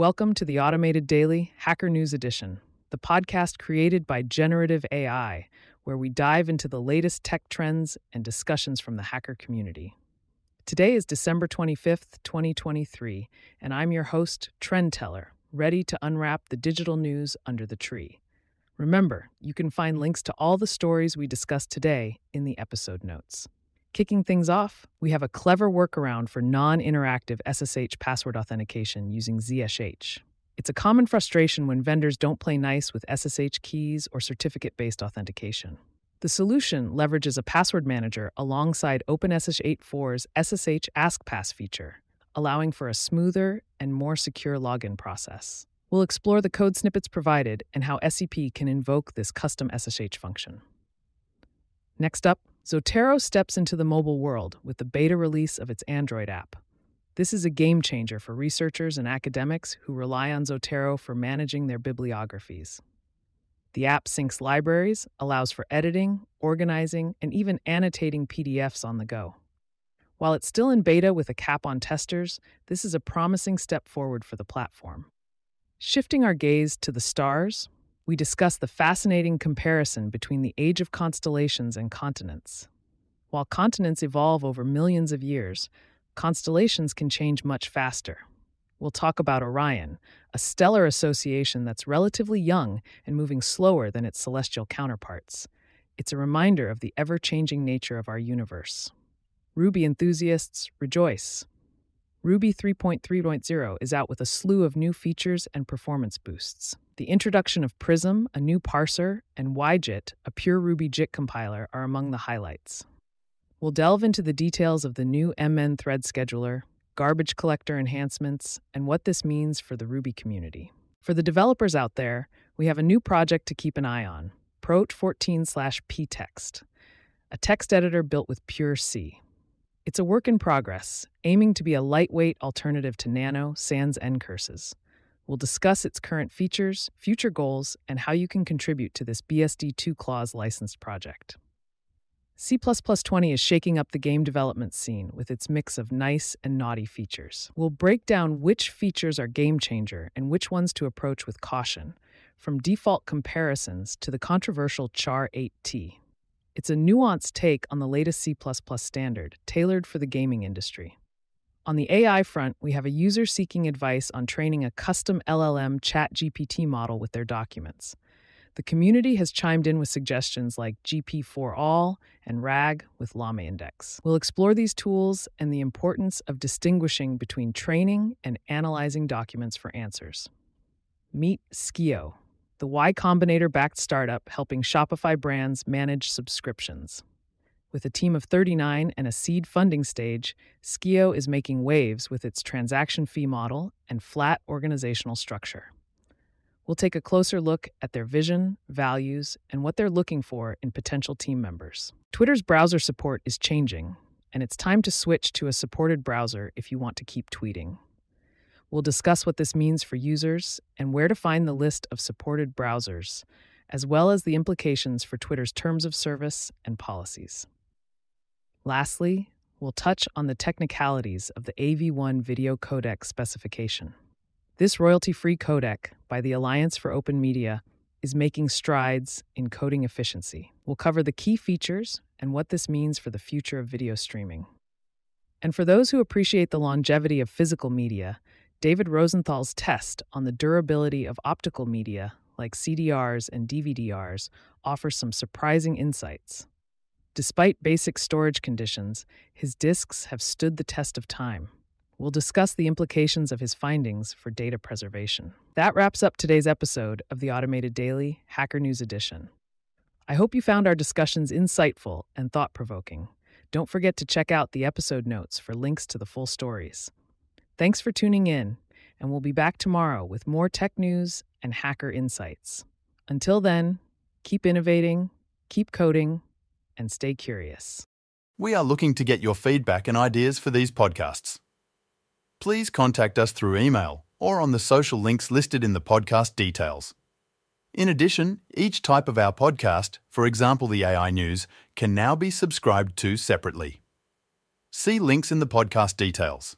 Welcome to the Automated Daily Hacker News Edition, the podcast created by Generative AI, where we dive into the latest tech trends and discussions from the hacker community. Today is December 25th, 2023, and I'm your host, Trendteller, ready to unwrap the digital news under the tree. Remember, you can find links to all the stories we discussed today in the episode notes. Kicking things off, we have a clever workaround for non interactive SSH password authentication using ZSH. It's a common frustration when vendors don't play nice with SSH keys or certificate based authentication. The solution leverages a password manager alongside OpenSSH 8.4's SSH AskPass feature, allowing for a smoother and more secure login process. We'll explore the code snippets provided and how SCP can invoke this custom SSH function. Next up, Zotero steps into the mobile world with the beta release of its Android app. This is a game changer for researchers and academics who rely on Zotero for managing their bibliographies. The app syncs libraries, allows for editing, organizing, and even annotating PDFs on the go. While it's still in beta with a cap on testers, this is a promising step forward for the platform. Shifting our gaze to the stars, we discuss the fascinating comparison between the age of constellations and continents. While continents evolve over millions of years, constellations can change much faster. We'll talk about Orion, a stellar association that's relatively young and moving slower than its celestial counterparts. It's a reminder of the ever changing nature of our universe. Ruby enthusiasts, rejoice! Ruby 3.3.0 is out with a slew of new features and performance boosts. The introduction of Prism, a new parser, and YJIT, a pure Ruby JIT compiler, are among the highlights. We'll delve into the details of the new MN thread scheduler, garbage collector enhancements, and what this means for the Ruby community. For the developers out there, we have a new project to keep an eye on Prot 14 ptext, a text editor built with pure C. It's a work in progress, aiming to be a lightweight alternative to Nano, Sans, ncurses. We'll discuss its current features, future goals, and how you can contribute to this BSD 2 clause licensed project. C++20 is shaking up the game development scene with its mix of nice and naughty features. We'll break down which features are game changer and which ones to approach with caution, from default comparisons to the controversial char 8t. It's a nuanced take on the latest C++ standard, tailored for the gaming industry. On the AI front, we have a user seeking advice on training a custom LLM ChatGPT model with their documents. The community has chimed in with suggestions like GPT4All and RAG with Llama Index. We'll explore these tools and the importance of distinguishing between training and analyzing documents for answers. Meet Skio, the Y Combinator backed startup helping Shopify brands manage subscriptions. With a team of 39 and a seed funding stage, Skio is making waves with its transaction fee model and flat organizational structure. We'll take a closer look at their vision, values, and what they're looking for in potential team members. Twitter's browser support is changing, and it's time to switch to a supported browser if you want to keep tweeting. We'll discuss what this means for users and where to find the list of supported browsers, as well as the implications for Twitter's terms of service and policies. Lastly, we'll touch on the technicalities of the AV1 video codec specification. This royalty free codec by the Alliance for Open Media is making strides in coding efficiency. We'll cover the key features and what this means for the future of video streaming. And for those who appreciate the longevity of physical media, David Rosenthal's test on the durability of optical media like CDRs and DVDRs offers some surprising insights. Despite basic storage conditions, his disks have stood the test of time. We'll discuss the implications of his findings for data preservation. That wraps up today's episode of the Automated Daily Hacker News Edition. I hope you found our discussions insightful and thought provoking. Don't forget to check out the episode notes for links to the full stories. Thanks for tuning in, and we'll be back tomorrow with more tech news and hacker insights. Until then, keep innovating, keep coding, and stay curious. We are looking to get your feedback and ideas for these podcasts. Please contact us through email or on the social links listed in the podcast details. In addition, each type of our podcast, for example the AI News, can now be subscribed to separately. See links in the podcast details.